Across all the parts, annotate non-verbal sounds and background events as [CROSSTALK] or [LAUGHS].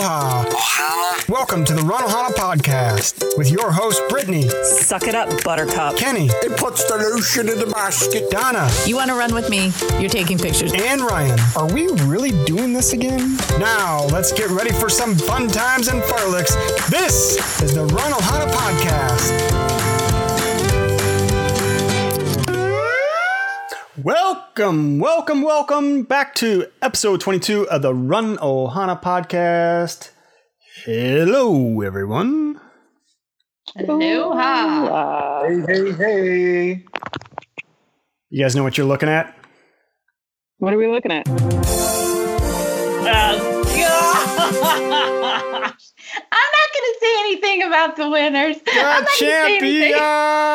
Aloha. Ohana. Welcome to the Run Ohana podcast with your host, Brittany, Suck it up, Buttercup. Kenny, It puts the lotion in the basket. Donna, You want to run with me? You're taking pictures. and Ryan. Are we really doing this again? Now, let's get ready for some fun times and fartleks. This is the Run Ohana podcast. Welcome, welcome, welcome back to episode 22 of the Run Ohana podcast. Hello, everyone. Aloha. Hey, hey, hey. You guys know what you're looking at? What are we looking at? Oh, uh, gosh. [LAUGHS] I'm not going to say anything about the winners. [LAUGHS] I'm The not gonna say champion! [LAUGHS]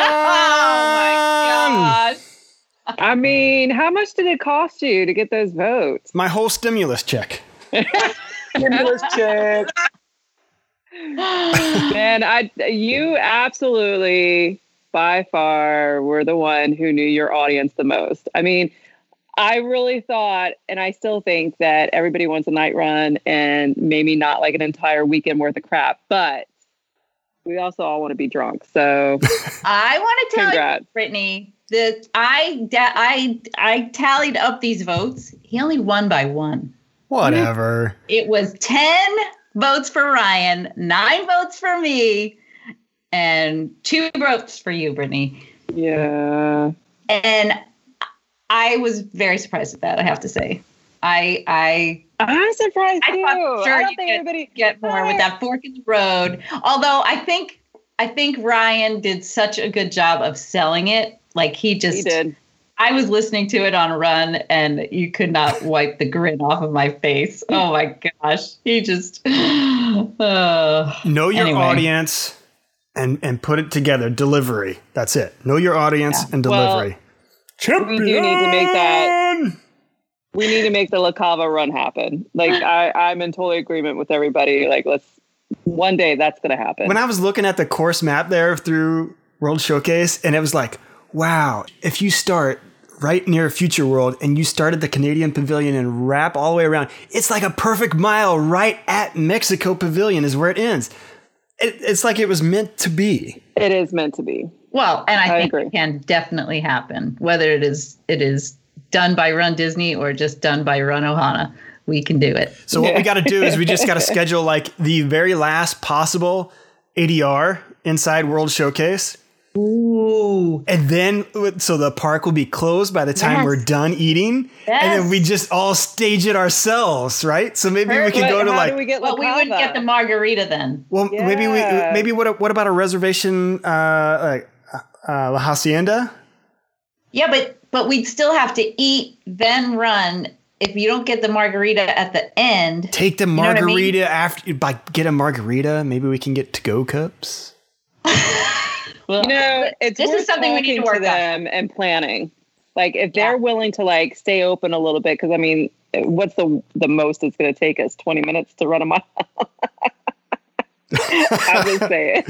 Oh my gosh. I mean, how much did it cost you to get those votes? My whole stimulus check. [LAUGHS] Stimulus check. [SIGHS] Man, I you absolutely by far were the one who knew your audience the most. I mean, I really thought, and I still think that everybody wants a night run and maybe not like an entire weekend worth of crap, but we also all want to be drunk. So [LAUGHS] I want to tell Congrats. you, Brittany, that I, da- I, I tallied up these votes. He only won by one. Whatever. It was 10 votes for Ryan, nine votes for me, and two votes for you, Brittany. yeah. And I was very surprised at that, I have to say. I, I I'm surprised I too. thought sure I don't you'd think get- everybody get more with that fork in the road. Although I think I think Ryan did such a good job of selling it. Like he just he did. I was listening to it on a run and you could not wipe the grin off of my face. [LAUGHS] Oh my gosh. He just [SIGHS] uh, Know your Anyway. audience and and put it together. Delivery. That's it. Know your audience and Well, delivery. we do need to make that- We need to make the La Cava run happen. Like [LAUGHS] I, I'm in total agreement with everybody. Like let's one day that's gonna happen. When I was looking at the course map there through World Showcase, and it was like, wow, if you start right near Future World and you start at the Canadian Pavilion and wrap all the way around, it's like a perfect mile right at Mexico Pavilion is where it ends. It, it's like it was meant to be. it is meant to be. well, and I, I think agree. it can definitely happen. Whether it is it is done by Run Disney or just done by Run Ohana, we can do it. So what we got to do is we just got to [LAUGHS] schedule like the very last possible ADR inside World Showcase. Ooh. And then, so the park will be closed by the time Yes. we're done eating, and then we just all stage it ourselves, right? So maybe we Perfect. can go to like, we get Well, we wouldn't get the margarita then. well, maybe we, maybe what, what about a reservation, uh, like uh, La Hacienda? Yeah, but but we'd still have to eat then run if you don't get the margarita at the end. Take the know I mean? margarita after, by get a margarita. Maybe we can get to go cups. [LAUGHS] Well, You know, it's This is something we need to work on. them and planning. Like if they're Yeah. willing to like stay open a little bit, because I mean, what's the the most it's going to take us? Twenty minutes to run a mile. [LAUGHS] I'm just [LAUGHS] saying.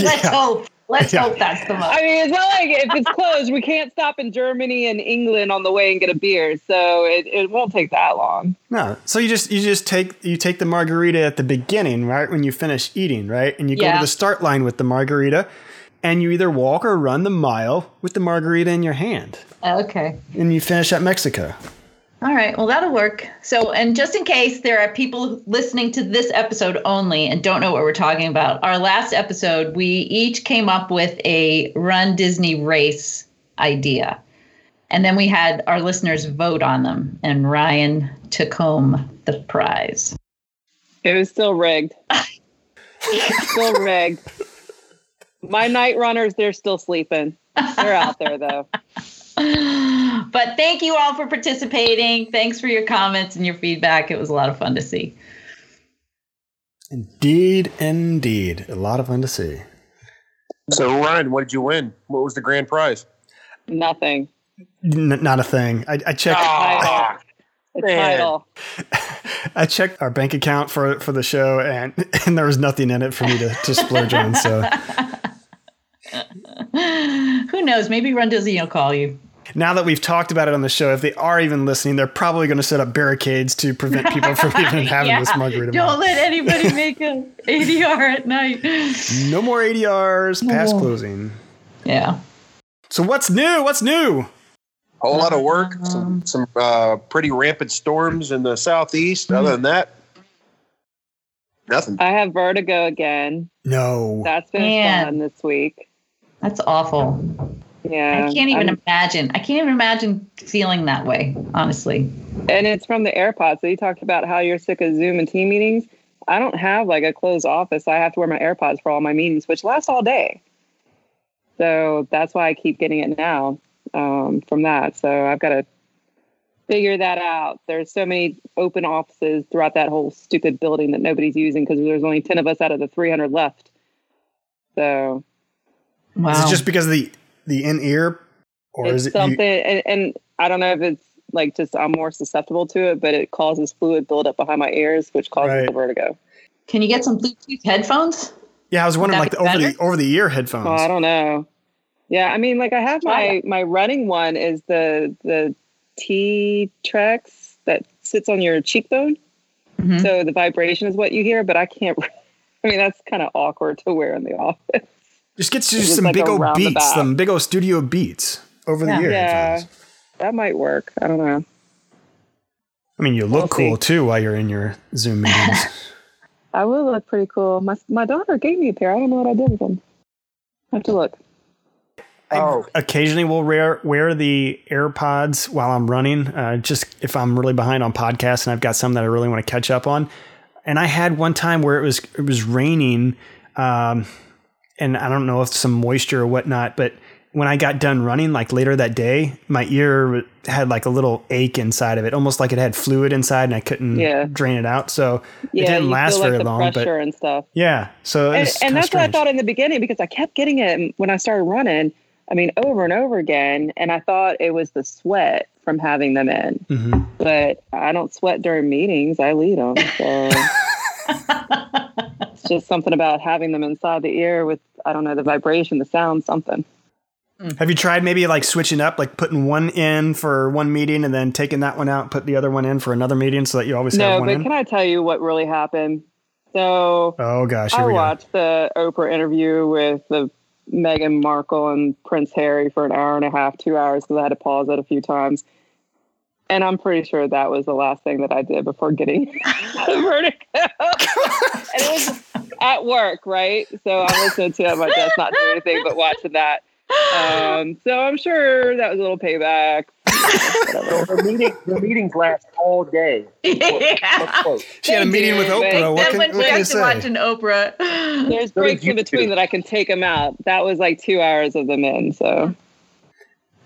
let's hope. Let's Yeah. hope that's the most. I mean, it's not like if it's closed, we can't stop in Germany and England on the way and get a beer, so it, it won't take that long. No, so you just you just take you take the margarita at the beginning, right when you finish eating, right, and you go to the start line with the margarita, and you either walk or run the mile with the margarita in your hand, Okay. and you finish at Mexico. All right. Well, that'll work. So, and just in case there are people listening to this episode only and don't know what we're talking about, our last episode, we each came up with a Run Disney race idea. And then we had our listeners vote on them, and Ryan took home the prize. It was still rigged. [LAUGHS] still rigged. My night runners, they're still sleeping. They're out there though. But thank you all for participating. Thanks for your comments and your feedback. It was a lot of fun to see. Indeed, indeed, a lot of fun to see. So, Ryan, what did you win? What was the grand prize? Nothing. N- not a thing. I, I checked. Ah, The title. [LAUGHS] I checked our bank account for for the show, and [LAUGHS] and there was nothing in it for me to, to splurge on. So [LAUGHS] Who knows? Maybe Run Disney will call you. Now that we've talked about it on the show, if they are even listening, they're probably going to set up barricades to prevent people from [LAUGHS] even having this margarita. Don't mile. let anybody make an ADR at night. [LAUGHS] No more ADRs past closing. Yeah. So what's new? What's new? A whole lot of work, some some uh, pretty rampant storms in the southeast. Other than that, nothing. I have vertigo again. No. That's been Man. fun this week. That's awful. Yeah. I can't even I'm- imagine. I can't even imagine feeling that way, honestly. and it's from the AirPods. So you talked about how you're sick of Zoom and team meetings. I don't have like a closed office. I have to wear my AirPods for all my meetings, which last all day. So that's why I keep getting it now um, from that. So I've got to figure that out. There's so many open offices throughout that whole stupid building that nobody's using because there's only 10 of us out of the 300 left. So Wow. Is it just because of the the in ear, or it's is it you- something, and, and I don't know if it's like just I'm more susceptible to it, but it causes fluid buildup behind my ears, which causes Right. the vertigo. Can you get some Bluetooth headphones? yeah, I was wondering like the over the over the ear headphones. Well, I don't know. Yeah, I mean, like I have Try my my running one is the the T Trex that sits on your cheekbone, Mhm. so the vibration is what you hear. But I can't. [LAUGHS] I mean, that's kind of awkward to wear in the office. Just get you It some like big old roundabout. beats, some big old studio beats over the years. Yeah. That might work. I don't know. I mean, you look We'll cool see. too while you're in your Zoom meetings. [LAUGHS] I will look pretty cool. My my daughter gave me a pair. I don't know what I did with them. I have to look. Oh, Occasionally, we'll wear wear the AirPods while I'm running, uh, just if I'm really behind on podcasts and I've got some that I really want to catch up on. And I had one time where it was it was raining, um, and I don't know if some moisture or whatnot, but when I got done running, like later that day, my ear had like a little ache inside of it, almost like it had fluid inside, and I couldn't Yeah. drain it out. So it didn't last feel like very the long. But and stuff. yeah, so and, and that's what I thought in the beginning because I kept getting it when I started running. I mean, over and over again, and I thought it was the sweat from having them in. Mhm. But I don't sweat during meetings; I lead them. So [LAUGHS] it's just something about having them inside the ear with I don't know the vibration, the sound, something. Hmm. Have you tried maybe like switching up, like putting one in for one meeting and then taking that one out, put the other one in for another meeting so that you always have one? No, but in? can I tell you what really happened? So oh gosh, here I we go. watched the Oprah interview with the Meghan Markle and Prince Harry for an hour and a half, two hours, because I had to pause it a few times. And I'm pretty sure that was the last thing that I did before getting [LAUGHS] the vertigo. [LAUGHS] and it was at work, right? So I'm listening to it at my desk, not doing anything but watching that. Um, so I'm sure that was a little payback. so the meeting the meetings last all day. yeah. Let's. She had a meeting with Oprah. What Then can, when what we you have to say? watch an Oprah. There's So breaks in between two. that I can take them out. That was like two hours of them in. So.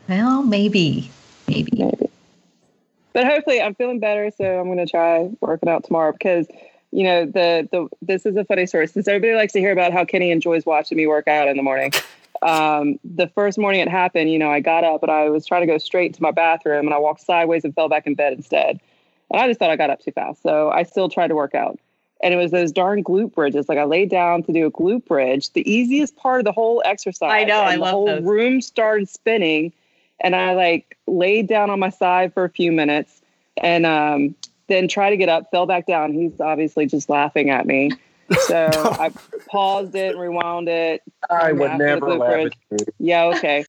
Well, maybe. Maybe. maybe. But hopefully, I'm feeling better, so I'm going to try working out tomorrow because, you know, the the this is a funny story. Since everybody likes to hear about how Kenny enjoys watching me work out in the morning, [LAUGHS] um, the first morning it happened, you know, I got up and I was trying to go straight to my bathroom, and I walked sideways and fell back in bed instead. And I just thought I got up too fast, so I still tried to work out. And it was those darn glute bridges. Like I laid down to do a glute bridge, the easiest part of the whole exercise. I know, and I the whole those. room started spinning and I like laid down on my side for a few minutes and um, then tried to get up, fell back down. He's obviously just laughing at me. [LAUGHS] So I paused it, rewound it. I would never glute laugh at you. Yeah, okay.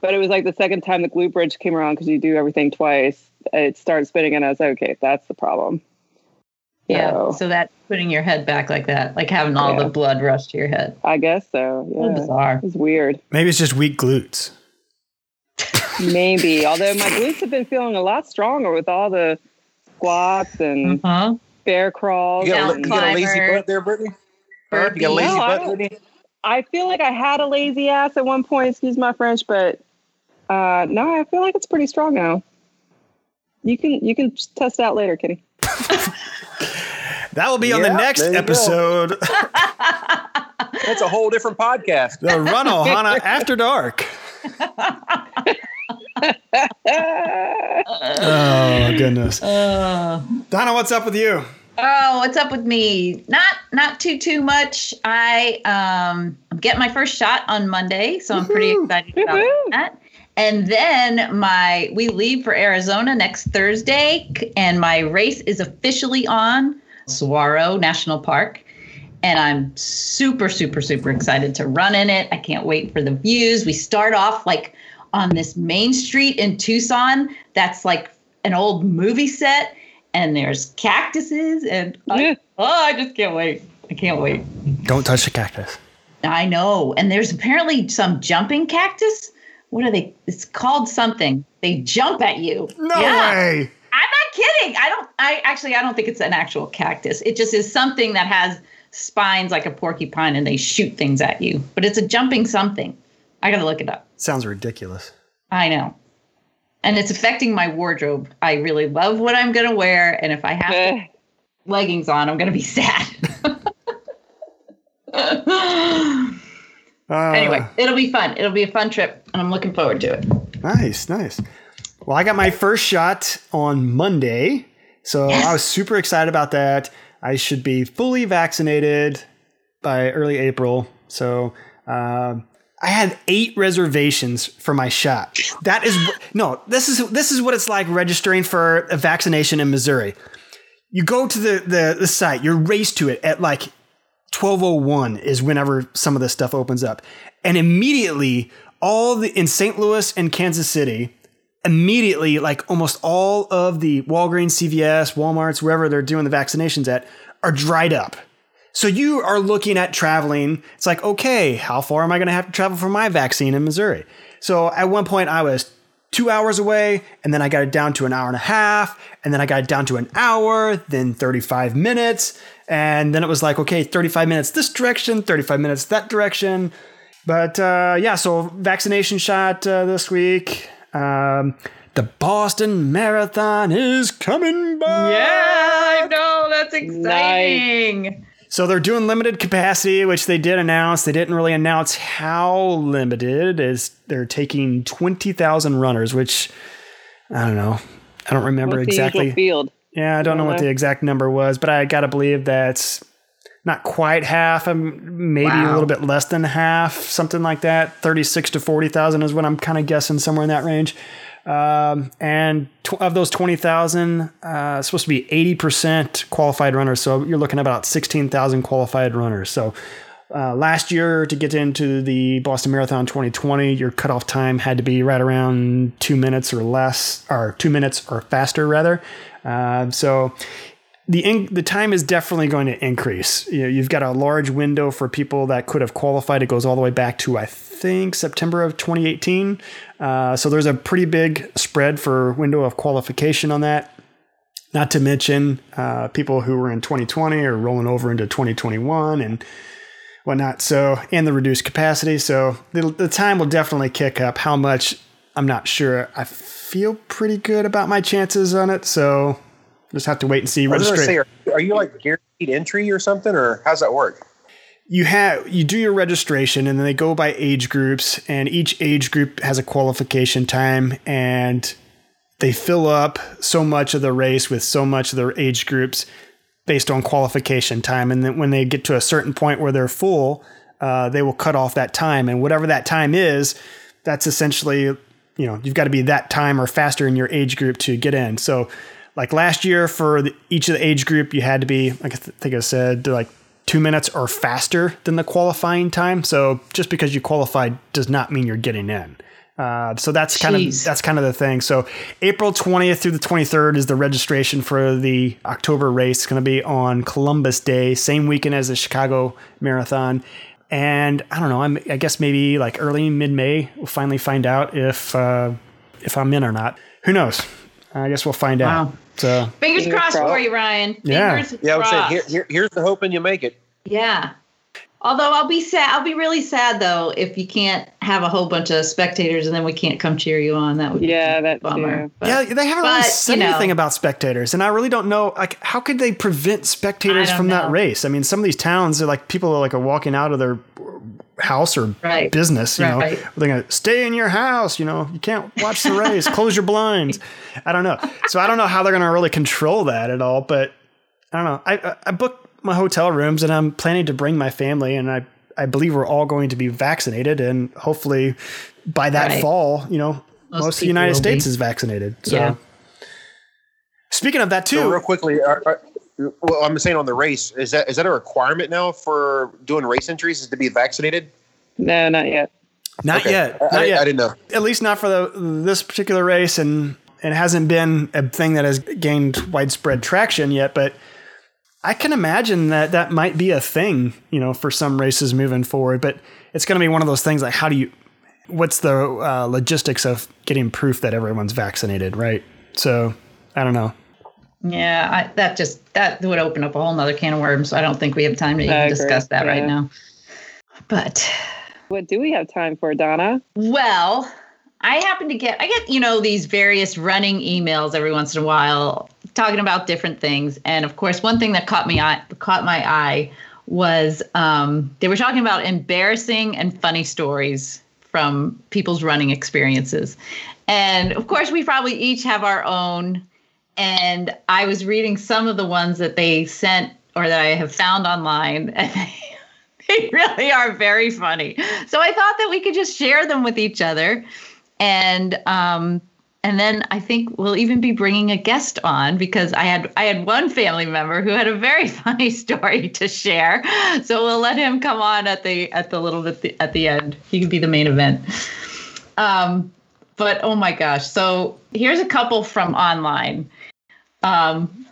but it was like the second time the glute bridge came around because you do everything twice. It started spinning, and I was like, okay, that's the problem. Yeah. So- So that putting your head back like that, like having all Yeah. the blood rush to your head. I guess so. So Yeah. bizarre. It's weird. Maybe it's just weak glutes. Maybe. Although my glutes have been feeling a lot stronger with all the squats and Uh-huh. bear crawls. You got, a, you got a lazy butt there, Brittany? Huh? You got a lazy No, I butt, Brittany? I feel like I had a lazy ass at one point, excuse my French, but uh, no, I feel like it's pretty strong now. You can you can test out later, Kitty. [LAUGHS] That will be on the next there you go. episode, That's a whole different podcast. the Run Ohana After Dark. [LAUGHS] Oh goodness, [LAUGHS] Uh, Donna, what's up with you? oh, what's up with me? Not not too too much. I um I'm getting my first shot on Monday, so I'm pretty excited about that. And then my we leave for Arizona next Thursday, and my race is officially on Saguaro National Park. And I'm super, super, super excited to run in it. I can't wait for the views. We start off like on this main street in Tucson that's like an old movie set, and there's cactuses, and I, oh, I just can't wait. I can't wait. Don't touch the cactus. I know. And there's apparently some jumping cactus. What are they? It's called something. They jump at you. No Yeah. way. I'm not kidding. I don't I actually I don't think it's an actual cactus. It just is something that has spines like a porcupine and they shoot things at you. But it's a jumping something. I got to look it up. Sounds ridiculous. I know. And it's affecting my wardrobe. I really love what I'm going to wear and if I have Eh, leggings on, I'm going to be sad. [LAUGHS] Uh, anyway, it'll be fun. It'll be a fun trip and I'm looking forward to it. Nice, nice. Well, I got my first shot on Monday, so I was super excited about that. I should be fully vaccinated by early April. So um I had eight reservations for my shot. That is no. This is this is what it's like registering for a vaccination in Missouri. You go to the the, the site. You're raced to it at like 1201 is whenever some of this stuff opens up. And immediately all the in St. Louis and Kansas City, immediately like almost all of the Walgreens, CVS, Walmarts, wherever they're doing the vaccinations at are dried up. So you are looking at traveling. It's like, okay, how far am I going to have to travel for my vaccine in Missouri? So at one point I was two hours away, and then I got it down to an hour and a half, and then I got it down to an hour, then 35 minutes, and then it was like, okay, 35 minutes this direction, 35 minutes that direction. But uh, yeah, so vaccination shot uh, this week. Um, the Boston Marathon is coming back. Yeah, I know. That's exciting. So they're doing limited capacity, which they did announce. They didn't really announce how limited. Is they're taking twenty thousand runners, which I don't know. I don't remember what's exactly. field? Yeah, I don't know what the exact number was, but I gotta believe that's not quite half, um, maybe a little bit less than half, something like that. Thirty-six to forty thousand is what I'm kind of guessing, somewhere in that range. Um, and tw- of those twenty thousand, uh, it's supposed to be eighty percent qualified runners. So you're looking at about sixteen thousand qualified runners. So uh, last year to get into the Boston Marathon 2020, your cutoff time had to be right around two minutes or less, or two minutes or faster, rather. Uh, so the in, the time is definitely going to increase. You know, you've got a large window for people that could have qualified. It goes all the way back to I think September of 2018. Uh, so there's a pretty big spread for window of qualification on that. Not to mention uh, people who were in 2020 are rolling over into 2021 and whatnot. So, and the reduced capacity. So, the, the time will definitely kick up. How much, I'm not sure. I feel pretty good about my chances on it. So, just have to wait and see. Was say, are, are you like guaranteed entry or something, or how's that work? You have you do your registration and then they go by age groups and each age group has a qualification time and they fill up so much of the race with so much of their age groups based on qualification time. And then when they get to a certain point where they're full uh, they will cut off that time. And whatever that time is that's essentially you know you've got to be that time or faster in your age group to get in. So like last year for the, each of the age group you had to be like i th- think i said like two minutes or faster than the qualifying time so just because you qualified does not mean you're getting in uh, so that's kind Jeez. of that's kind of the thing. So April 20th through the 23rd is the registration for the October race. It's going to be on Columbus Day, same weekend as the Chicago Marathon. And I don't know. I'm, I guess maybe like early mid May we'll finally find out if uh, if I'm in or not. Who knows? I guess we'll find out. Wow. So uh, Fingers Fingers crossed crossed. for you, Ryan. Yeah. Fingers Yeah, I would say here, here, here's the hoping you make it. Yeah. Although I'll be sad, I'll be really sad though if you can't have a whole bunch of spectators and then we can't come cheer you on. That would Yeah, be a that bummer. But yeah, they haven't really said you know. anything about spectators, and I really don't know. Like, how could they prevent spectators I don't from that race? I mean, some of these towns are like people are like are walking out of their house or Right. business. You Right. know, they're gonna stay in your house. You know, you can't watch the race. Close your blinds. I don't know. So I don't know how they're gonna really control that at all. But I don't know. I I- I booked my hotel rooms, and I'm planning to bring my family, and I I believe we're all going to be vaccinated, and hopefully by that Right. fall, you know, Most most, of the United States be. is vaccinated. So, Yeah. speaking of that too, So real quickly, are, are, well, I'm saying on the race, is that is that a requirement now for doing race entries is to be vaccinated? No, not yet. not Okay. yet, I, not I, yet. I didn't know. At least not for the this particular race, and it hasn't been a thing that has gained widespread traction yet. But I can imagine that that might be a thing, you know, for some races moving forward. But it's going to be one of those things like how do you, what's the uh, logistics of getting proof that everyone's vaccinated, right? So I don't know. Yeah, I, that just that would open up a whole nother can of worms. I don't think we have time to even agree, discuss that right now. But What do we have time for, Donna? well, I happen to get I get you know these various running emails every once in a while talking about different things, and of course, one thing that caught me eye, caught my eye was um, they were talking about embarrassing and funny stories from people's running experiences, and of course, we probably each have our own. And I was reading some of the ones that they sent or that I have found online, [LAUGHS] and they, really are very funny. So I thought that we could just share them with each other, and um, and then I think we'll even be bringing a guest on because I had I had one family member who had a very [LAUGHS] funny story to share. So we'll let him come on at the at the little bit at the end. He could be the main event. Um, but oh my gosh! So here's a couple from online. Um,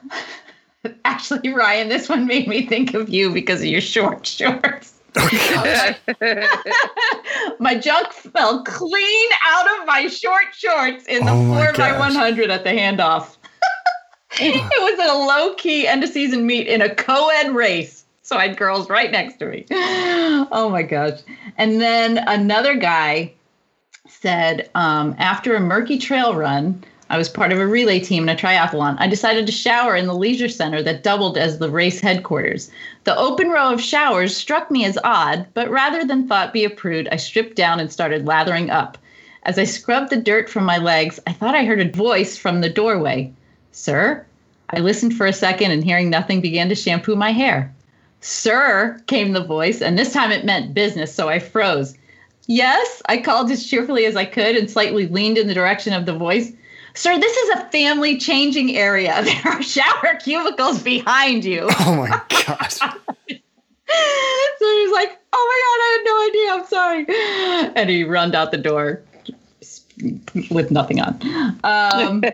[LAUGHS] actually, Ryan, this one made me think of you because of your short shorts. [LAUGHS] my junk fell clean out of my short shorts in the Oh my 4 by gosh. 100 at the handoff. [LAUGHS] it was at a low key end of season meet in a co ed race. So I had girls right next to me. [GASPS] Oh my gosh. And then another guy said, um, after a murky trail run, I was part of a relay team in a triathlon. I decided to shower in the leisure center that doubled as the race headquarters. The open row of showers struck me as odd, but rather than thought be a prude, I stripped down and started lathering up. As I scrubbed the dirt from my legs, I thought I heard a voice from the doorway. Sir? I listened for a second and hearing nothing began to shampoo my hair. Sir, came the voice, and this time it meant business, so I froze. Yes, I called as cheerfully as I could and slightly leaned in the direction of the voice. Sir, this is a family changing area. [LAUGHS] There are shower cubicles behind you. [LAUGHS] Oh my gosh. [LAUGHS] so he was like, "Oh my god, I had no idea. I'm sorry," and he runned out the door with nothing on. Um,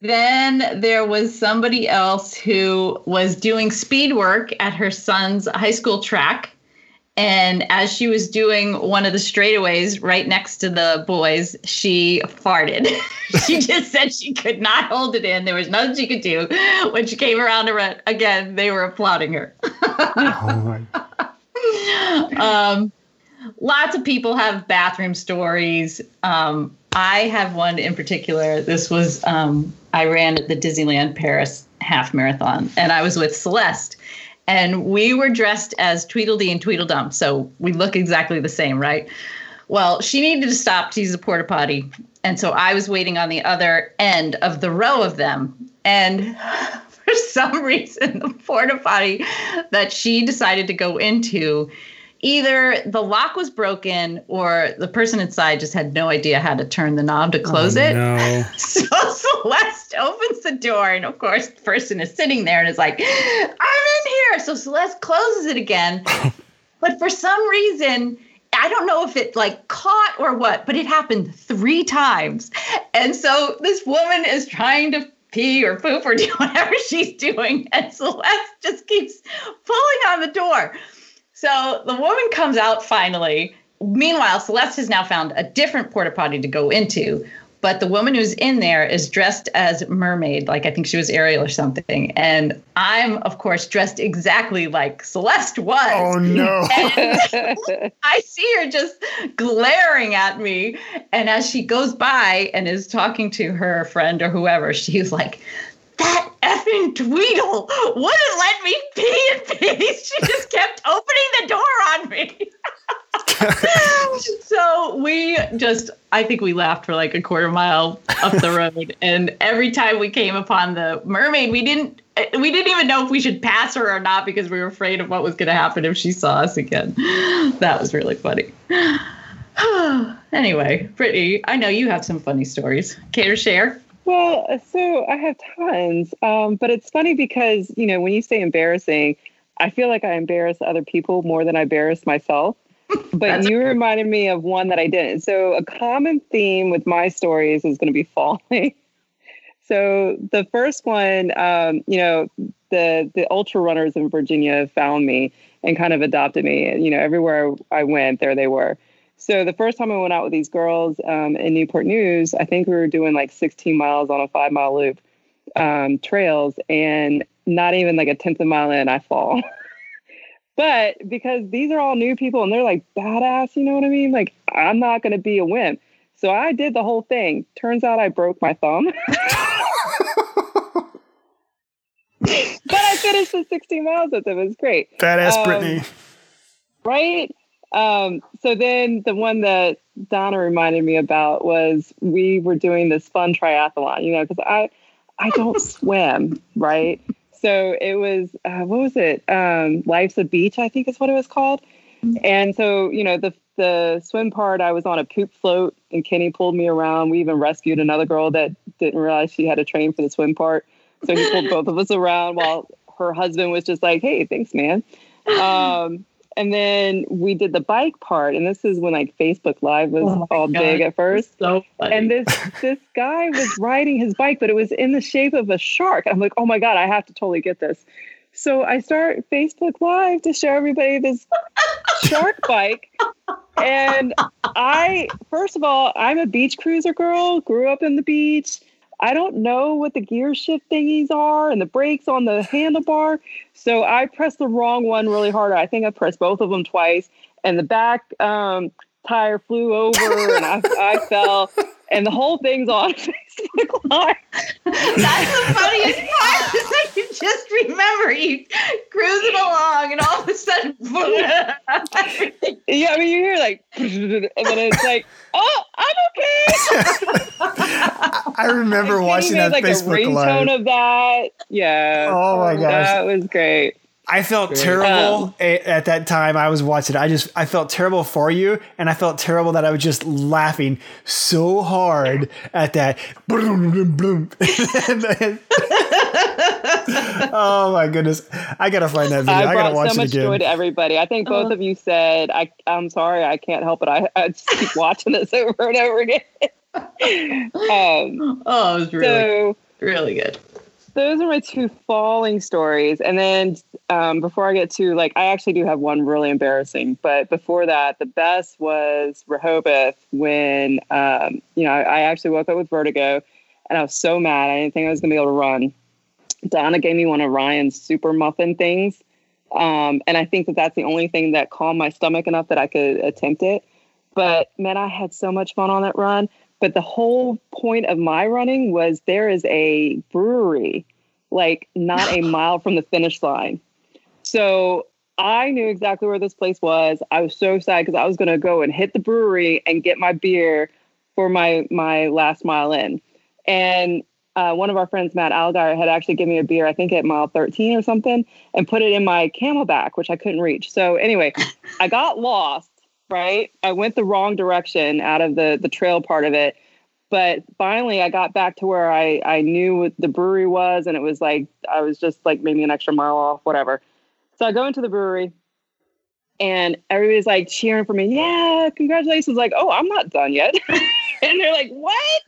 then there was somebody else who was doing speed work at her son's high school track. And as she was doing one of the straightaways right next to the boys, she farted. [LAUGHS] she just said she could not hold it in. There was nothing she could do. When she came around to run again, they were applauding her. Oh [LAUGHS] um, lots of people have bathroom stories. Um, I have one in particular. This was um, I ran at the Disneyland Paris half marathon, and I was with Celeste, and we were dressed as Tweedledee and Tweedledum, so we look exactly the same, right? Well, she needed to stop to use a porta potty, and so I was waiting on the other end of the row of them, and [LAUGHS] for some reason, the porta potty that she decided to go into either the lock was broken or the person inside just had no idea how to turn the knob to oh, close it. No. [LAUGHS] So Celeste opens the door, and of course, the person is sitting there and is like, I'm in here. So Celeste closes it again. [LAUGHS] but for some reason, I don't know if it like caught or what, but it happened three times. And so this woman is trying to pee or poop or do [LAUGHS] whatever she's doing, and Celeste just keeps pulling on the door. So the woman comes out finally. Meanwhile, Celeste has now found a different porta potty to go into. But the woman who's in there is dressed as mermaid, like I think she was Ariel or something. And I'm, of course, dressed exactly like Celeste was. Oh no. [LAUGHS] I see her just glaring at me. And as she goes by and is talking to her friend or whoever, she's like, that effing Tweedle wouldn't let me pee in peace. She just kept opening the door on me. [LAUGHS] so we just, I think we laughed for like a quarter mile up the road. And every time we came upon the mermaid, we didn't we didn't even know if we should pass her or not because we were afraid of what was going to happen if she saw us again. That was really funny. [SIGHS] anyway, Brittany, I know you have some funny stories. Care to share? Well, so I have tons, um, but it's funny because you know when you say embarrassing, I feel like I embarrass other people more than I embarrass myself. But you reminded me of one that I didn't. So a common theme with my stories is going to be falling. [LAUGHS] so the first one, um, you know, the the ultra runners in Virginia found me and kind of adopted me. You know, everywhere I went, there they were. So the first time I went out with these girls um, in Newport News, I think we were doing like 16 miles on a five mile loop um, trails, and not even like a tenth of a mile in, I fall. [LAUGHS] but because these are all new people and they're like badass, you know what I mean? Like I'm not going to be a wimp. So I did the whole thing. Turns out I broke my thumb. [LAUGHS] but I finished the 16 miles with them. It was great. Badass Um, Brittany. right? Um, so then the one that Donna reminded me about was we were doing this fun triathlon, you know, because I I don't [LAUGHS] swim, right? So it was uh, what was it? Um, Life's a Beach, I think is what it was called. And so you know the the swim part, I was on a poop float, and Kenny pulled me around. We even rescued another girl that didn't realize she had to train for the swim part, so he pulled both of us around while her husband was just like, "Hey, thanks, man." [LAUGHS] Um, and then we did the bike part, and this is when like Facebook Live was Oh all God. big at first. So funny. And this this guy was [LAUGHS] riding his bike, but it was in the shape of a shark. I'm like, oh my god, I have to totally get this. So I start Facebook Live to show everybody this shark [LAUGHS] bike. And I, first of all, I'm a beach cruiser girl, grew up in the beach. I don't know what the gear shift thingies are and the brakes on the handlebar. So I pressed the wrong one really hard. I think I pressed both of them twice, and the back um, tire flew over, and I, I fell, and the whole thing's on [LAUGHS] Facebook Live. That's the funniest part. [LAUGHS] Is that you just remember you cruising along, and all of a sudden, [LAUGHS] boom. Yeah, I mean, you hear like, and then it's like, oh, I'm okay. I remember Kenny watching made, that like Facebook a ringtone Live. of that. Yeah. Oh my gosh. That was great. I felt terrible a- at that time. I was watching. I just I felt terrible for you, and I felt terrible that I was just laughing so hard at that. [LAUGHS] [LAUGHS] Oh my goodness! I gotta find that video. I I, gotta brought watch so it much joy again. to everybody. I think both of you said, I, I'm sorry, I can't help it. I, I just keep watching this [LAUGHS] over and over again. um, Oh, it was really, so really good. Those are my two falling stories. And then um, before I get to like, I actually do have one really embarrassing, but before that, the best was Rehoboth when, um, you know, I, I actually woke up with vertigo and I was so mad. I didn't think I was going to be able to run. Donna gave me one of Ryan's super muffin things. Um, and I think that that's the only thing that calmed my stomach enough that I could attempt it. But man, I had so much fun on that run. But the whole point of my running was there is a brewery like not a [LAUGHS] mile from the finish line. So I knew exactly where this place was. I was so excited because I was going to go and hit the brewery and get my beer for my my last mile in. And uh, one of our friends, Matt Algar, had actually given me a beer, I think at mile 13 or something, and put it in my camelback, which I couldn't reach. So anyway, [LAUGHS] I got lost, right? I went the wrong direction out of the the trail part of it. But finally, I got back to where I, I knew what the brewery was, and it was like I was just like maybe an extra mile off, whatever. So I go into the brewery, and everybody's like cheering for me. Yeah, congratulations! Like, oh, I'm not done yet. [LAUGHS] and they're like, what?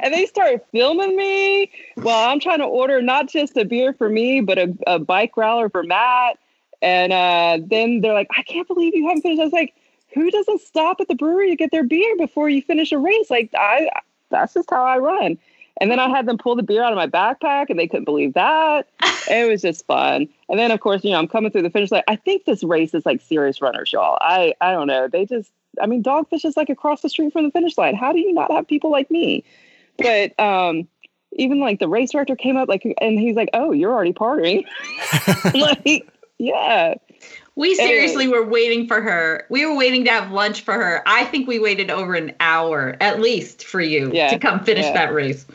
and they start filming me while I'm trying to order not just a beer for me, but a, a bike growler for Matt. And uh, then they're like, I can't believe you haven't finished. I was like, who doesn't stop at the brewery to get their beer before you finish a race? Like, I, that's just how I run. And then I had them pull the beer out of my backpack and they couldn't believe that. [LAUGHS] it was just fun. And then, of course, you know, I'm coming through the finish line. I think this race is like serious runners, y'all. I, I don't know. They just, I mean, Dogfish is like across the street from the finish line. How do you not have people like me? But um, even like the race director came up, like, and he's like, "Oh, you're already partying." [LAUGHS] [LAUGHS] like, yeah, We seriously were waiting for her. We were waiting to have lunch for her. I think we waited over an hour at least for you Yeah, to come finish yeah. that race.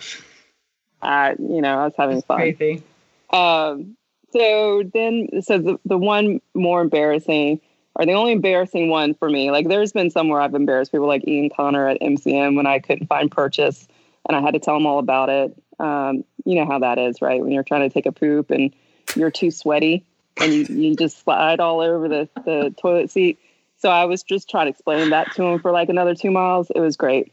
I, you know, I was having fun. Crazy. Um, so then, so the, the one more embarrassing, or the only embarrassing one for me, like there's been somewhere I've embarrassed people like Ian Connor at MCM when I couldn't find purchase and I had to tell them all about it. Um, you know how that is, right? When you're trying to take a poop and you're too sweaty and you, you just slide all over the, the toilet seat. So I was just trying to explain that to him for like another two miles. It was great.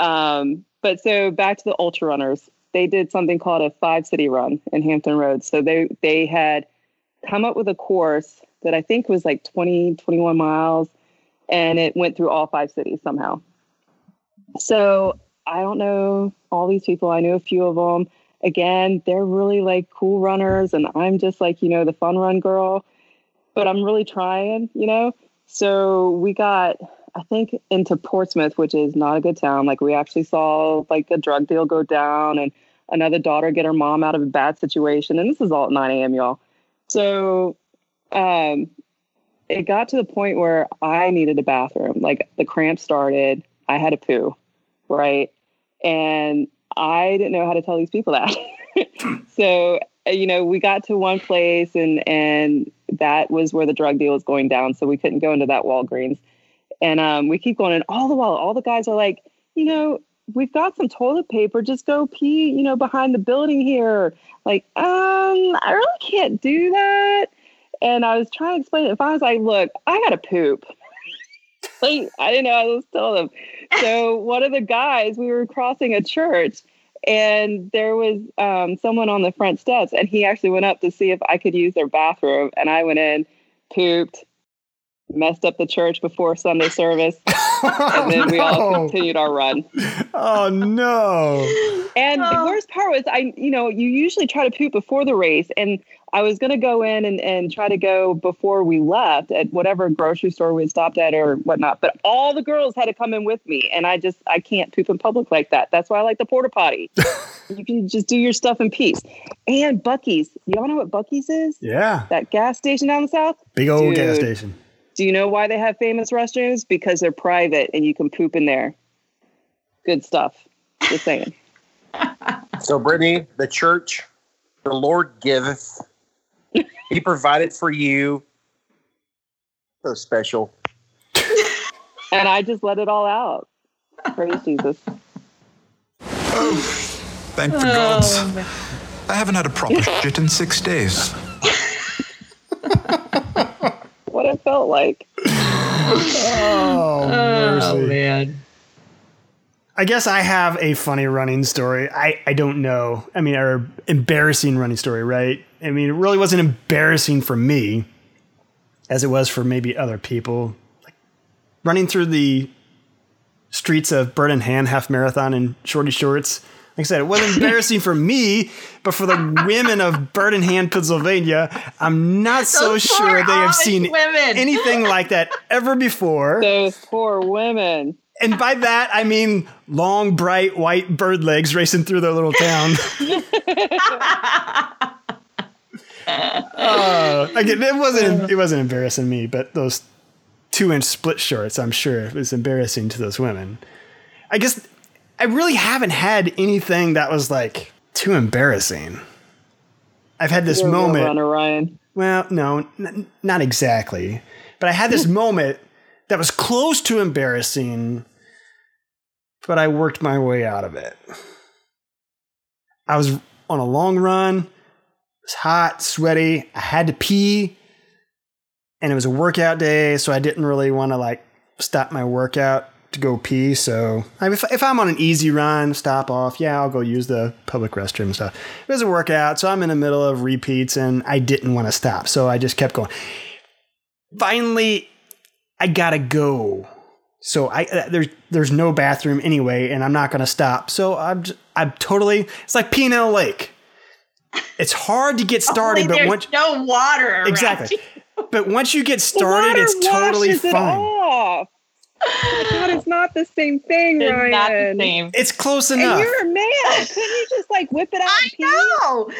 Um, but so back to the ultra runners, they did something called a five city run in Hampton Roads. So they they had come up with a course that I think was like 20, 21 miles, and it went through all five cities somehow. So I don't know all these people. I knew a few of them. Again, they're really like cool runners, and I'm just like, you know, the fun run girl, but I'm really trying, you know? So we got, I think, into Portsmouth, which is not a good town. Like, we actually saw like a drug deal go down and another daughter get her mom out of a bad situation. And this is all at 9 a.m., y'all. So um, it got to the point where I needed a bathroom. Like, the cramp started, I had a poo, right? And I didn't know how to tell these people that. [LAUGHS] so, uh, you know, we got to one place and and that was where the drug deal was going down. So we couldn't go into that Walgreens. And um, we keep going, and all the while, all the guys are like, you know, we've got some toilet paper. Just go pee, you know, behind the building here. Like, um, I really can't do that. And I was trying to explain it. If I was like, look, I got to poop. Like, I didn't know I was tell them. So [LAUGHS] one of the guys, we were crossing a church and there was um, someone on the front steps and he actually went up to see if i could use their bathroom and i went in pooped messed up the church before sunday service [LAUGHS] and then we all continued our run Oh no. and the Oh. worst part was i you know you usually try to poop before the race and i was going to go in and, and try to go before we left at whatever grocery store we stopped at or whatnot but all the girls had to come in with me and i just i can't poop in public like that. That's why i like the porta potty. [LAUGHS] You can just do your stuff in peace. And Buc-ee's y'all know what Buc-ee's is? Yeah. that gas station down the south? Big old gas station. do you know why they have famous restrooms? Because they're private and you can poop in there. Good stuff. Just saying. [LAUGHS] So, Brittany, the church, the Lord giveth. He provided for you. So special. and i just let it all out praise jesus Oh, Thank the gods. Oh, I haven't had a proper [LAUGHS] shit in six days. what it felt like Oh, mercy. Oh, man. I guess I have a funny running story. I, I don't know. I mean, or embarrassing running story, right? I mean, it really wasn't embarrassing for me as it was for maybe other people. Like running through the streets of Bird-in-Hand half marathon in shorty shorts. Like I said, it wasn't [LAUGHS] embarrassing for me, but for the women of Bird-in-Hand, Pennsylvania, I'm not so sure they have seen women. anything like that ever before. [LAUGHS] those poor women And by that, I mean long, bright, white bird legs racing through their little town. [LAUGHS] uh, again, it wasn't it wasn't embarrassing me, but those two inch split shorts, I'm sure, it was embarrassing to those women. I guess I really haven't had anything that was like too embarrassing. I've had this You're moment. runner ryan Well, no, n- not exactly. But I had this [LAUGHS] moment that was close to embarrassing, but I worked my way out of it. I was on a long run. Was hot, sweaty. I had to pee, and it was a workout day, so I didn't really want to like stop my workout to go pee. So I mean, if, if I'm on an easy run, stop off, yeah, I'll go use the public restroom and stuff. It was a workout, so I'm in the middle of repeats, and I didn't want to stop, so I just kept going. Finally, I gotta go. So I uh, there's there's no bathroom anyway, and I'm not gonna stop. So I'm just, I'm totally it's like a lake. It's hard to get started, but once no water. exactly, you. but once you get started, it's totally washes it fine. Oh God, it's not the same thing, It's Ryan. not the same. It's close And enough. you're a man. Couldn't you just like whip it out I and pee? know.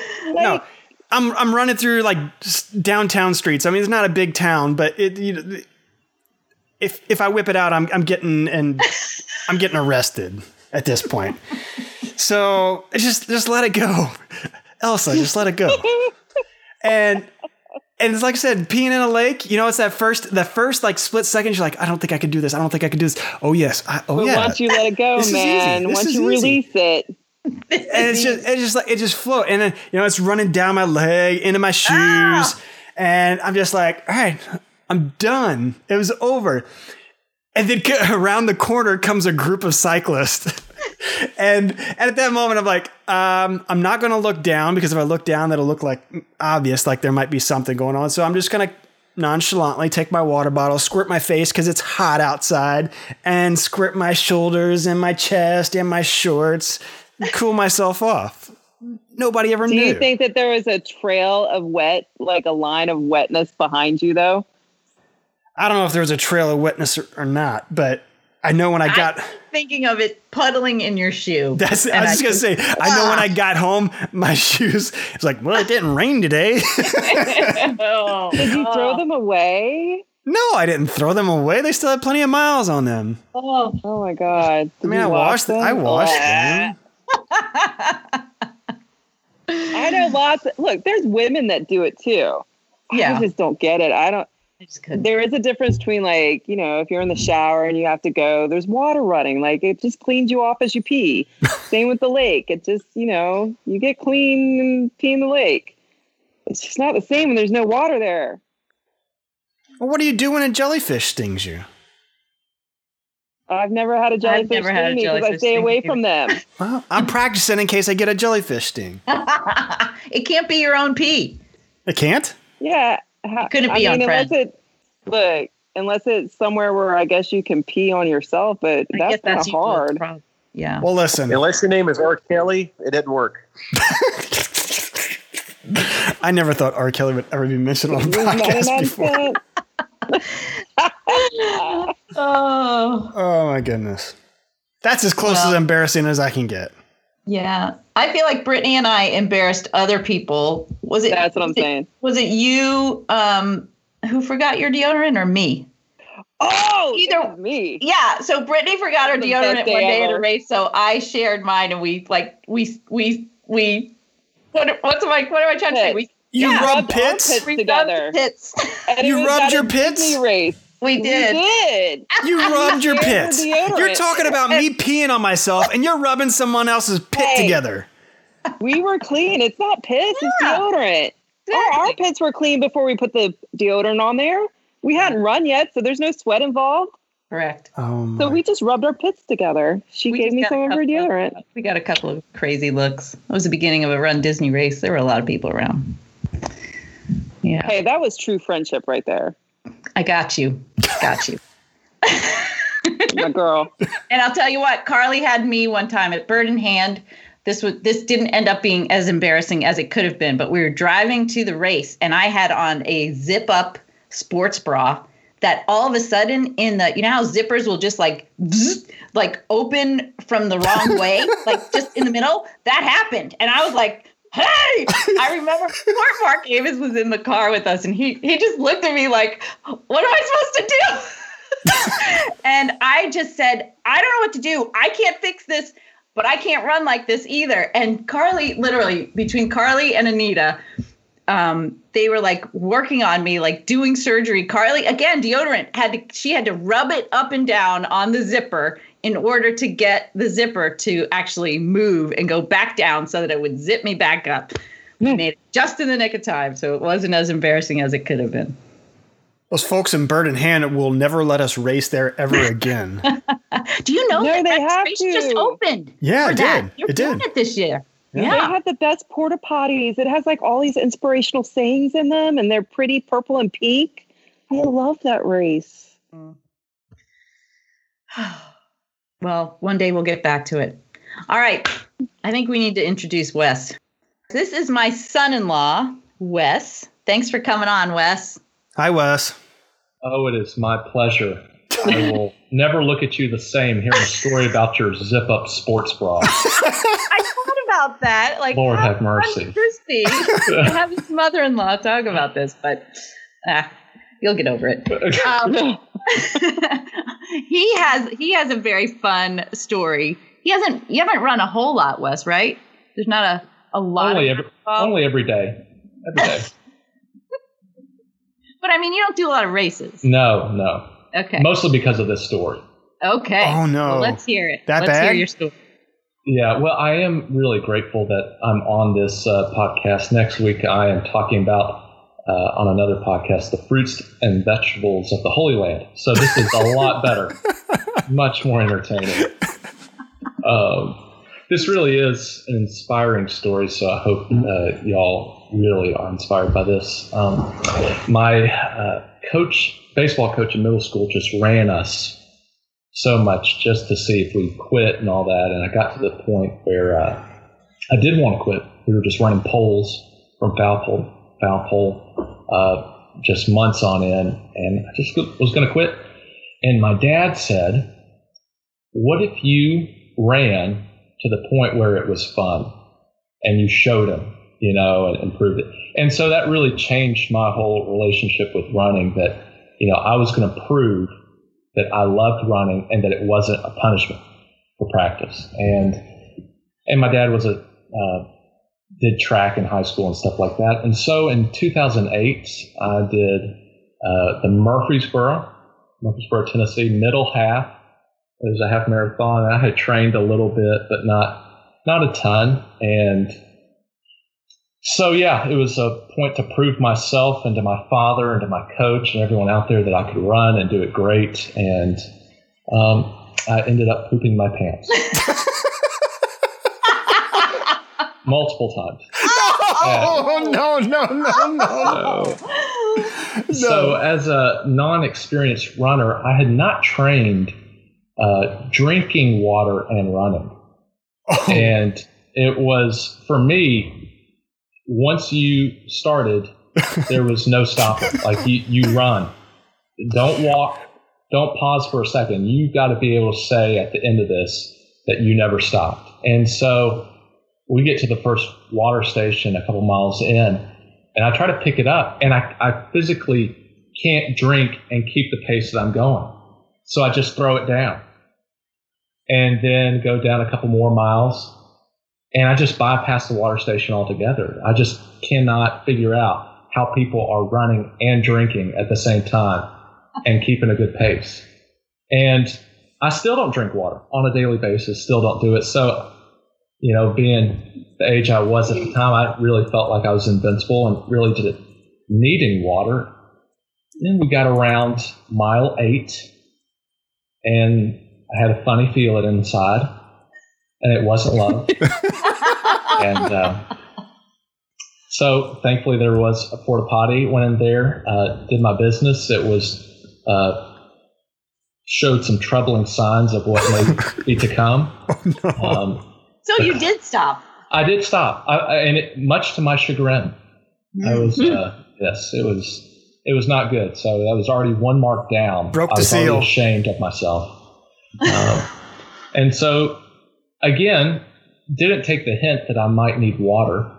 no, Like, I'm I'm running through like downtown streets. I mean, it's not a big town, but it. You know, if if I whip it out, I'm I'm getting and [LAUGHS] I'm getting arrested at this point. so just just let it go. Elsa, just let it go. [LAUGHS] and and it's like I said, peeing in a lake. You know, it's that first, the first like split second. You're like, I don't think I can do this. I don't think I can do this. Oh yes. I, oh But yeah. once you let it go, man, once you easy. release it, and it's just it's just like it just float and then you know it's running down my leg into my shoes Ah! and i'm just like all right i'm done it was over and then around the corner comes a group of cyclists [LAUGHS] and, and at that moment i'm like um, i'm not going to look down because if i look down that'll look like obvious like there might be something going on so i'm just going to nonchalantly take my water bottle squirt my face because it's hot outside and squirt my shoulders and my chest and my shorts cool myself off. Nobody ever do knew. Do you think that there was a trail of wet, like a line of wetness behind you, though? I don't know if there was a trail of wetness or, or not, but I know when I got. Thinking of it puddling in your shoe. [LAUGHS] That's. I And was just gonna say. I know when I ah. got home, my [LAUGHS] shoes. It's like, well, it didn't rain today. Oh, [LAUGHS] Did you throw oh. them away? no, I didn't throw them away. They still had plenty of miles on them. oh. Oh my god! I mean, I washed. them. I washed oh. them. I know lots. look, there's women that do it too. Yeah. I just don't get it. I don't. I just couldn't. There is a difference between like you know if you're in the shower and you have to go. There's water running. Like it just cleans you off as you pee. [LAUGHS] Same with the lake. It just you know you get clean and pee in the lake. It's just not the same when there's no water there. Well, what do you do when a jellyfish stings you? I've never had a jellyfish never had a sting me because I stay away me. from them. [LAUGHS] [LAUGHS] Well, I'm practicing in case I get a jellyfish sting. it can't be your own pee. It can't. Yeah, ha- couldn't I be on unless Friends. it look unless it's somewhere where I guess you can pee on yourself, but I that's guess kind of hard. Yeah. Well, listen. Unless your name is R. Kelly, it didn't work. [LAUGHS] I never thought R. Kelly would ever be mentioned on a podcast before. [LAUGHS] [LAUGHS] oh. Oh my goodness. That's as close as embarrassing as I can get. Yeah. I feel like Brittany and I embarrassed other people. Was it That's what I'm was it- saying. Was it you um who forgot your deodorant or me? Oh, Either- me. Yeah, so Brittany forgot her deodorant day one day at a race, so I shared mine and we like we we we what what's my what am I trying to say? We You Yeah, rub rubbed pits? armpits we together. Pits. And You rubbed your a pits? Disney race. We We did. did. [LAUGHS] You rubbed your pits. You're talking about me [LAUGHS] peeing on myself and you're rubbing someone else's pit Hey. together. We were clean. It's not piss. It's Yeah. deodorant. Our Exactly. armpits were clean before we put the deodorant on there. We hadn't run yet, so there's no sweat involved. Correct. Oh. So we just rubbed our pits together. She We gave me some of her couple deodorant. we got a couple of crazy looks. It was the beginning of a runDisney race. There were a lot of people around. Yeah. Hey, that was true friendship right there. I got you. Got you. [LAUGHS] My girl. And I'll tell you what, Carly had me one time at Bird-in-Hand. This was this didn't end up being as embarrassing as it could have been, but we were driving to the race and I had on a zip up sports bra that all of a sudden in the you know how zippers will just like like open from the wrong [LAUGHS] way, like just in the middle? That happened. And I was like, hey, [LAUGHS] I remember poor Mark Avis was in the car with us and he he just looked at me like, what am I supposed to do? [LAUGHS] and I just said, I don't know what to do. I can't fix this, but I can't run like this either. And Carly, literally, between Carly and Anita, um, they were like working on me, like doing surgery. Carly, again, deodorant had to, she had to rub it up and down on the zipper in order to get the zipper to actually move and go back down so that it would zip me back up. We hmm. made it just in the nick of time, so it wasn't as embarrassing as it could have been. Those folks in Bird-in-Hand will never let us race there ever [LAUGHS] again. Do you know No, that they that have space just opened? Yeah, for it that? did. You're It doing did. it this year. They Yeah. have the best porta potties. It has like all these inspirational sayings in them, and they're pretty purple and pink. I love that race. Mm. [SIGHS] [SIGHS] [SIGHS] well, one day we'll get back to it. All right. I think we need to introduce Wes. This is my son in law, Wes. Thanks for coming on, Wes. Hi, Wes. Oh, it is my pleasure. I will [LAUGHS] never look at you the same hearing a story about your zip up sports bra. [LAUGHS] I thought about that. Like, Lord have mercy. Christy [LAUGHS] to have his mother in law talk about this, but ah, you'll get over it. Um, [LAUGHS] he has he has a very fun story. He hasn't you haven't run a whole lot, Wes, right? There's not a a lot only of every, only every day. Every day. [LAUGHS] But I mean, you don't do a lot of races. no, no. Okay. Mostly because of this story. okay. Oh, no. Well, let's hear it. That let's hear bad? your story. Yeah, well, I am really grateful that I'm on this uh, podcast. Next week, I am talking about uh, on another podcast the fruits and vegetables of the Holy Land. So this is a lot better, [LAUGHS] much more entertaining. Um, this really is an inspiring story, so I hope uh, y'all really are inspired by this. Um, my uh, coach, baseball coach in middle school, just ran us so much just to see if we quit and all that. And I got to the point where uh, I did want to quit. We were just running poles from foul pole, foul pole, uh, just months on end, and I just was going to quit. And my dad said, "What if you ran to the point where it was fun, and you showed him, you know, and, and proved it?" And so that really changed my whole relationship with running. That you know, I was going to prove that I loved running and that it wasn't a punishment for practice. And and my dad was a uh, did track in high school and stuff like that. And so in 2008, I did uh, the Murfreesboro, Murfreesboro, Tennessee middle half. It was a half marathon. I had trained a little bit, but not not a ton. And so yeah, it was a point to prove myself and to my father and to my coach and everyone out there that I could run and do it great. And um, I ended up pooping my pants [LAUGHS] multiple times. [LAUGHS] Oh no no no no! So, so as a non-experienced runner, I had not trained uh, drinking water and running, and it was for me. Once you started, [LAUGHS] there was no stopping. Like you, you run. Don't walk. Don't pause for a second. You've got to be able to say at the end of this that you never stopped. And so we get to the first water station a couple miles in, and I try to pick it up, and I, I physically can't drink and keep the pace that I'm going. So I just throw it down and then go down a couple more miles. And I just bypass the water station altogether. I just cannot figure out how people are running and drinking at the same time and keeping a good pace. And I still don't drink water on a daily basis, still don't do it. So, you know, being the age I was at the time, I really felt like I was invincible and really didn't need any water. Then we got around mile eight, and I had a funny feeling inside, and it wasn't love. [LAUGHS] and uh, so, thankfully, there was a porta potty. Went in there, uh, did my business. It was uh, showed some troubling signs of what may [LAUGHS] be to come. Um, So you [LAUGHS] did stop. I did stop, I, I, and it, much to my chagrin, I was uh, yes, it was it was not good. So that was already one mark down. Broke I the was already seal. ashamed of myself, [LAUGHS] um, and so again, didn't take the hint that I might need water.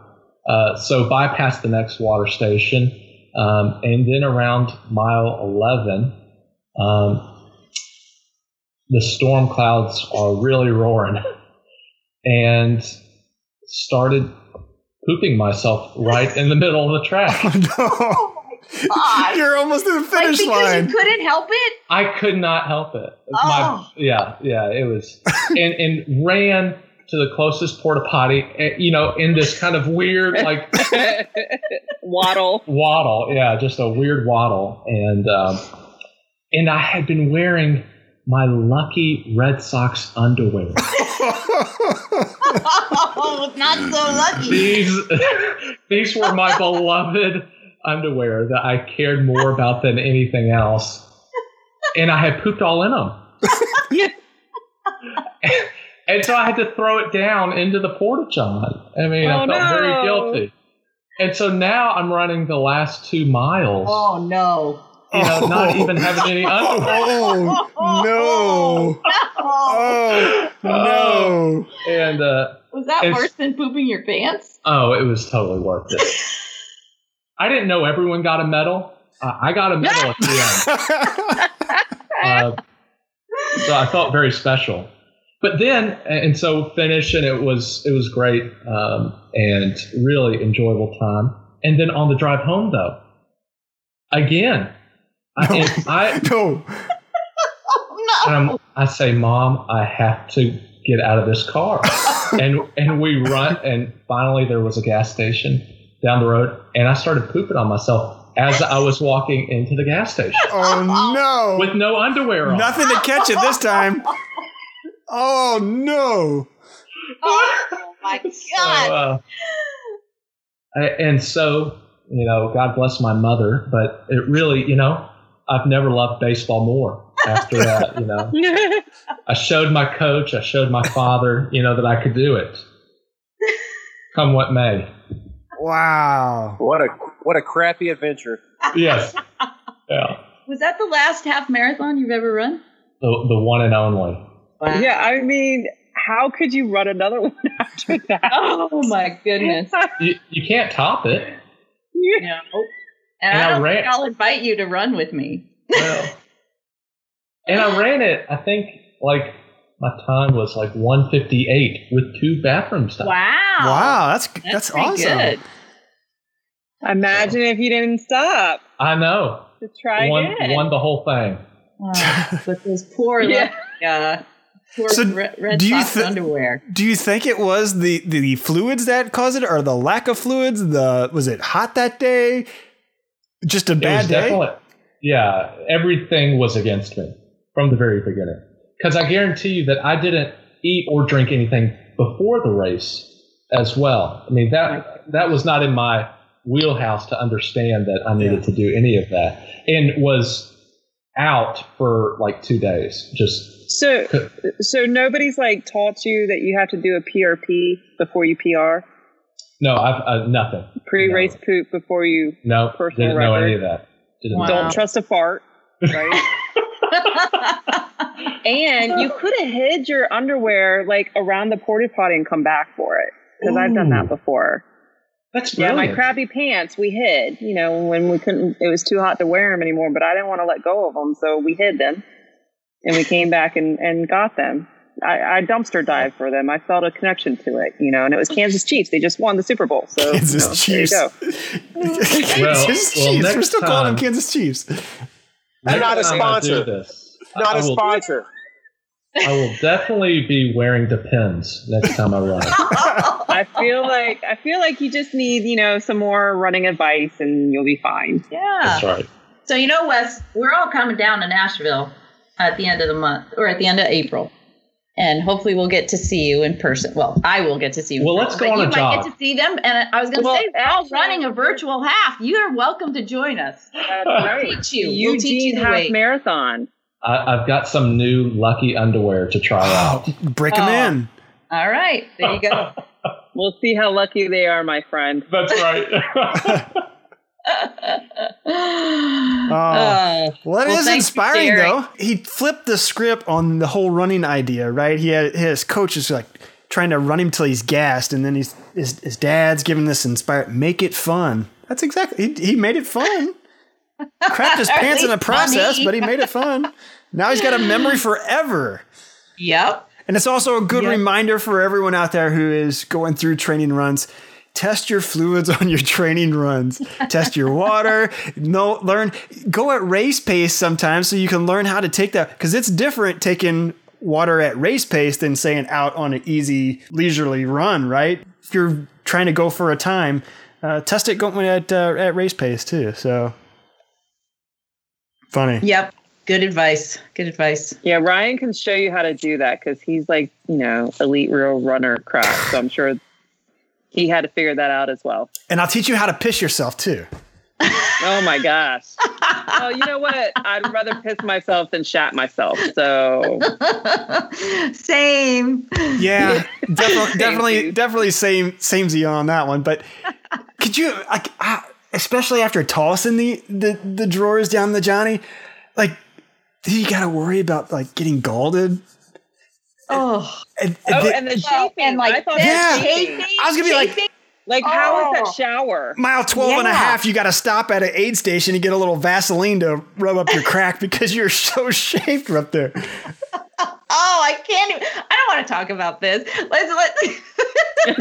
Uh, so bypassed the next water station, um, and then around mile eleven, um, the storm clouds are really roaring, [LAUGHS] and started pooping myself right in the middle of the track. [LAUGHS] no. God. [LAUGHS] You're almost in the Like finish because line. you couldn't help it. I could not help it. Oh. My, yeah, yeah, it was, and and ran to the closest porta potty, eh, you know, in this kind of weird like [LAUGHS] Waddle. waddle. Yeah, just a weird waddle, and um, and I had been wearing my lucky Red Sox underwear. [LAUGHS] Oh, not so lucky. these these were my [LAUGHS] beloved underwear that I cared more about than anything else, and I had pooped all in them. [LAUGHS] and so I had to throw it down into the porta john. I mean, I Oh, felt very guilty. And so now I'm running the last two miles. Oh no. You know, not even having any underwear. Oh no! Oh no! And uh, Was that It's- worse than pooping your pants? oh, it was totally worth it. [LAUGHS] I didn't know everyone got a medal. Uh, I got a medal at the end. [LAUGHS] Uh, so I felt very special. but then, and so finish, and it was it was great um, and really enjoyable time. And then on the drive home, though, again, I, and I [LAUGHS] [LAUGHS] No. um, I say, Mom, I have to get out of this car. [LAUGHS] and and we run, and finally there was a gas station down the road, and I started pooping on myself as I was walking into the gas station Oh no. with no underwear on. Nothing to catch it this time. Oh no. Oh my So, god. uh, I- and so, you know, God bless my mother, but it really, you know, I've never loved baseball more after that, you know. [LAUGHS] I showed my coach, I showed my father, you know, that I could do it. Come what may. Wow. What a what a crappy adventure. Yes. Yeah. Was that the last half marathon you've ever run? The, the one and only. Wow. yeah, I mean, how could you run another [LAUGHS] one after that? Oh my goodness. You, you can't top it. [LAUGHS] No. And, And I I don't ran- think I'll invite you to run with me. Well, and I ran it, I think, like, my time was like 158 with two bathroom stops. Wow. Wow, that's that's, That's awesome. good. Imagine if you didn't stop I know. to try Won, again. won the whole thing. Oh, [LAUGHS] but those poor, Yeah. yeah. uh, poor So, red, red do you Sox thi- underwear. Do you think it was the, the fluids that caused it or the lack of fluids? The was it hot that day? Just a bad day? yeah, everything was against me from the very beginning. Because I guarantee you that I didn't eat or drink anything before the race as well. I mean, that that was not in my wheelhouse to understand that I needed to do any of that. And was out for like two days. Just So, so nobody's like taught you that you have to do a PRP before you PR, no, I've uh, nothing. pre-race poop before you. No, Personal didn't know any of that. Wow. Don't trust a fart, right? [LAUGHS] [LAUGHS] and you could have hid your underwear like around the porta potty and come back for it because I've done that before. That's Yeah, my crappy pants we hid. You know, when we couldn't, it was too hot to wear them anymore. But I didn't want to let go of them, so we hid them, and we came back and and got them. I, I dumpster dived for them. I felt a connection to it, you know, and it was Kansas Chiefs. They just won the Super Bowl, so Kansas you know, Chiefs. There you go. [LAUGHS] Kansas well, Chiefs. well, We're next still calling them Kansas Chiefs. They're not a Next time I do sponsor. this, Not I a will- sponsor. I will definitely be wearing Depends next time I run. I feel like I feel like you just need, you know, some more running advice, and you'll be fine. yeah. That's right. So you know, Wes, we're all coming down to Nashville at the end of the month or at the end of April, and hopefully we'll get to see you in person. Well, I will get to see you. Well, person, let's go but on you a might jog. get to see them. And I was going to Well, say, we're all running a virtual half. You are welcome to join us. [LAUGHS] That's We'll teach you. We'll teach you the half way. marathon. I, I've got some new lucky underwear to try oh, out. Break them Oh. in. All right, there you go. [LAUGHS] We'll see how lucky they are, my friend. That's right. [LAUGHS] [LAUGHS] Uh, Well, that Well, is inspiring, though. He flipped the script on the whole running idea, right? He had his coach is like trying to run him till he's gassed, and then he's his, his dad's giving this inspired, make it fun. That's exactly he, he made it fun. [LAUGHS] Crapped his pants in the process, funny. but he made it fun. Now he's got a memory forever. yep. And it's also a good Yep. reminder for everyone out there who is going through training runs. Test your fluids [LAUGHS] on your training runs. Test your water. No, learn. Go at race pace sometimes so you can learn how to take that because it's different taking water at race pace than saying out on an easy leisurely run. Right? If you're trying to go for a time, uh, test it going at uh, at race pace too. So funny. Yep. Good advice. Good advice. Yeah, Ryan can show you how to do that because he's like, you know, elite real runner crap. So I'm sure he had to figure that out as well. And I'll teach you how to piss yourself too. Oh my gosh. well, you know what? I'd rather piss myself than shat myself. So [LAUGHS] Same. Yeah, definitely, [LAUGHS] definitely, dude. definitely same, samey on that one. But could you, like, I, especially after tossing the, the the drawers down the Johnny, like, do you got to worry about like getting galded? Oh. And, and Oh, the- and the Well, chafing. and like I thought this, Yeah. chafing. chafing, I was gonna be like- chafing. Like, how is Oh. that shower? mile 12 and a half, you got to stop at an aid station and get a little Vaseline to rub up your [LAUGHS] crack because you're so shaved up there. Oh, I can't. Even, I don't want to talk about this. Let's let.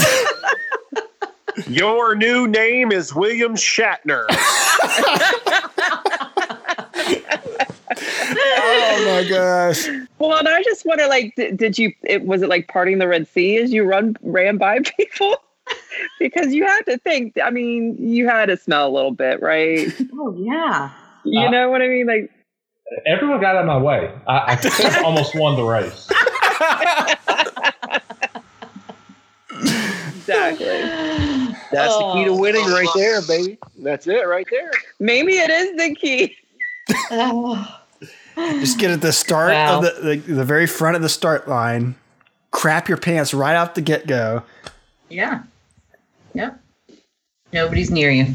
[LAUGHS] Your new name is William Shatner. [LAUGHS] Oh my gosh. Well, and I just wonder, like, did, did you? It was it like parting the Red Sea as you run ran by [LAUGHS] people? because you had to think. I mean, you had to smell a little bit, right? oh yeah. You Uh, know what I mean? Like, Everyone got out of my way. I, I [LAUGHS] think I almost won the race. exactly. That's the key to Oh. winning right there, baby. That's it right there. Maybe it is the key. Oh. Just get at the start Wow. of the, the the very front of the start line. Crap your pants right off the get go. Yeah. Yep. Nobody's near you.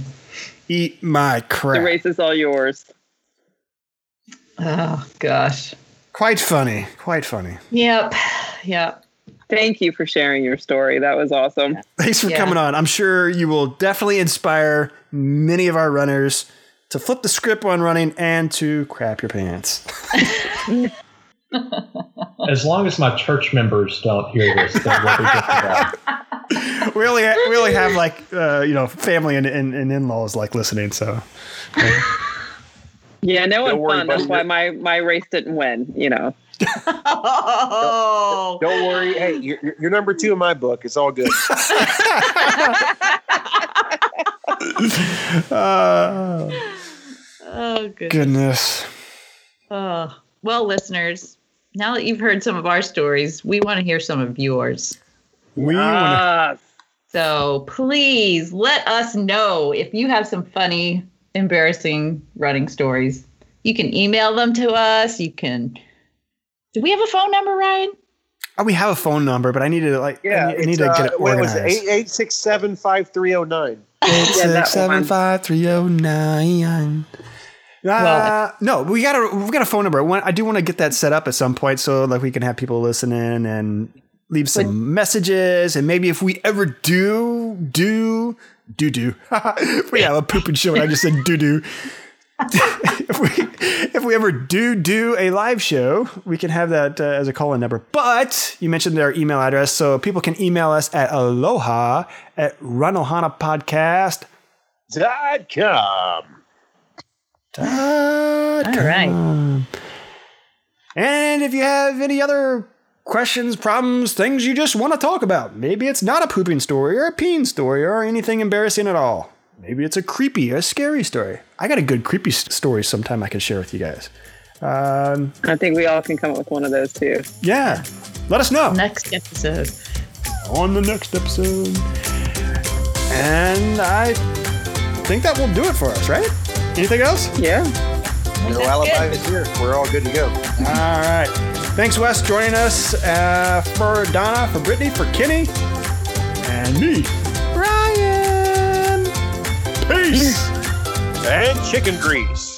Eat my crap. The race is all yours. Oh gosh. Quite funny. Quite funny. Yep. Yep. Thank you for sharing your story. That was awesome. Thanks for Yeah. coming on. I'm sure you will definitely inspire many of our runners to flip the script when running and to crap your pants. [LAUGHS] As long as my church members don't hear this, then we'll be good [LAUGHS] we only ha- we only have like uh, you know family and, and, and in laws like listening. So Yeah, no Don't one's worry, fun. That's buddy. why my my race didn't win. You know. Oh. [LAUGHS] Don't worry. Hey, you're, you're- you're number two in my book. It's all good. Uh, [LAUGHS] Oh goodness. goodness. Oh. Well, listeners, now that you've heard some of our stories, we want to hear some of yours. We wanna, Ah, So please let us know if you have some funny, embarrassing running stories. You can email them to us. You can. Do we have a phone number, Ryan? Oh, we have a phone number, but I need to like Yeah, I need, I need it's, to uh, get it organized. what was organized. it? Eight eight six seven five three zero nine. [LAUGHS] Eight Yeah, that six seven one. five three zero nine. Uh, no, we got a we got a phone number. I want- I do want to get that set up at some point, so like we can have people listen in and leave some messages, and maybe if we ever do do do do, [LAUGHS] we have a pooping show, and I just said do do. [LAUGHS] if we if we ever do do a live show, we can have that uh, as a call in number. But you mentioned their email address, so people can email us at aloha at runohana podcast. Dot. All right. And if you have any other questions, problems, things you just want to talk about, maybe it's not a pooping story or a peeing story or anything embarrassing at all. Maybe it's a creepy, a scary story. I got a good creepy story sometime I can share with you guys. Um, I think we all can come up with one of those too. yeah, let us know Next episode. on the next episode. And I think that will do it for us, right? Anything else? Yeah. No alibi is here. We're all good to go. All right. Thanks, Wes, joining us uh, for Donna, for Brittany, for Kenny, and me, Ryan. Peace. And chicken grease.